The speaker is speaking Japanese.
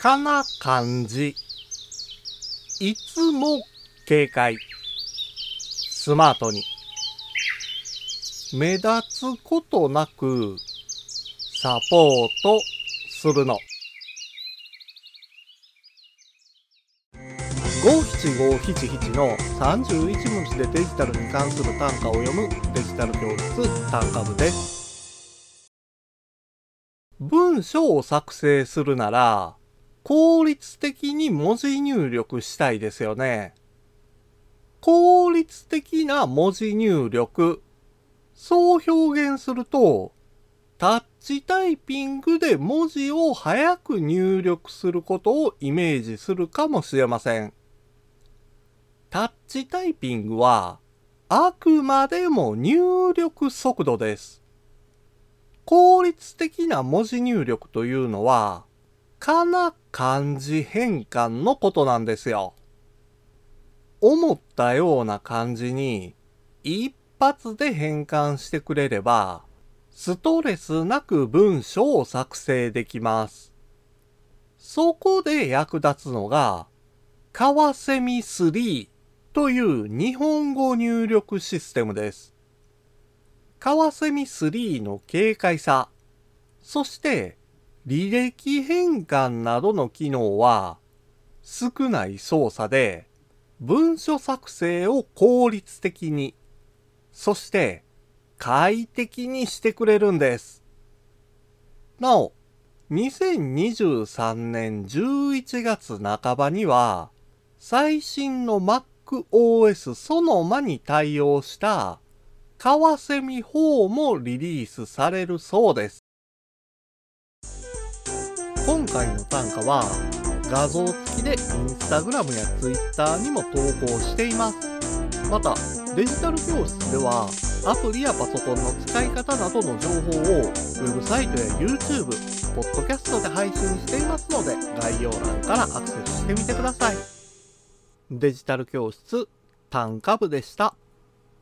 かな漢字。いつも警戒。スマートに。目立つことなくサポートするの。五七五七七の31文字でデジタルに関する単価を読むデジタル教室単価部です。文章を作成するなら効率的に文字入力したいですよね。効率的な文字入力。そう表現すると、タッチタイピングで文字を早く入力することをイメージするかもしれません。タッチタイピングは、あくまでも入力速度です。効率的な文字入力というのは、かな漢字変換のことなんですよ。思ったような漢字に一発で変換してくれれば、ストレスなく文章を作成できます。そこで役立つのが、カワセミ3という日本語入力システムです。カワセミ3の軽快さ、そして履歴変換などの機能は少ない操作で文書作成を効率的に、そして快適にしてくれるんです。なお、2023年11月半ばには最新の MacOS そのまに対応したカワセミ4もリリースされるそうです。今回の単価は画像付きで Instagram や Twitter にも投稿しています。また、デジタル教室ではアプリやパソコンの使い方などの情報をウェブサイトや YouTube、ポッドキャストで配信していますので概要欄からアクセスしてみてください。デジタル教室単価部でした。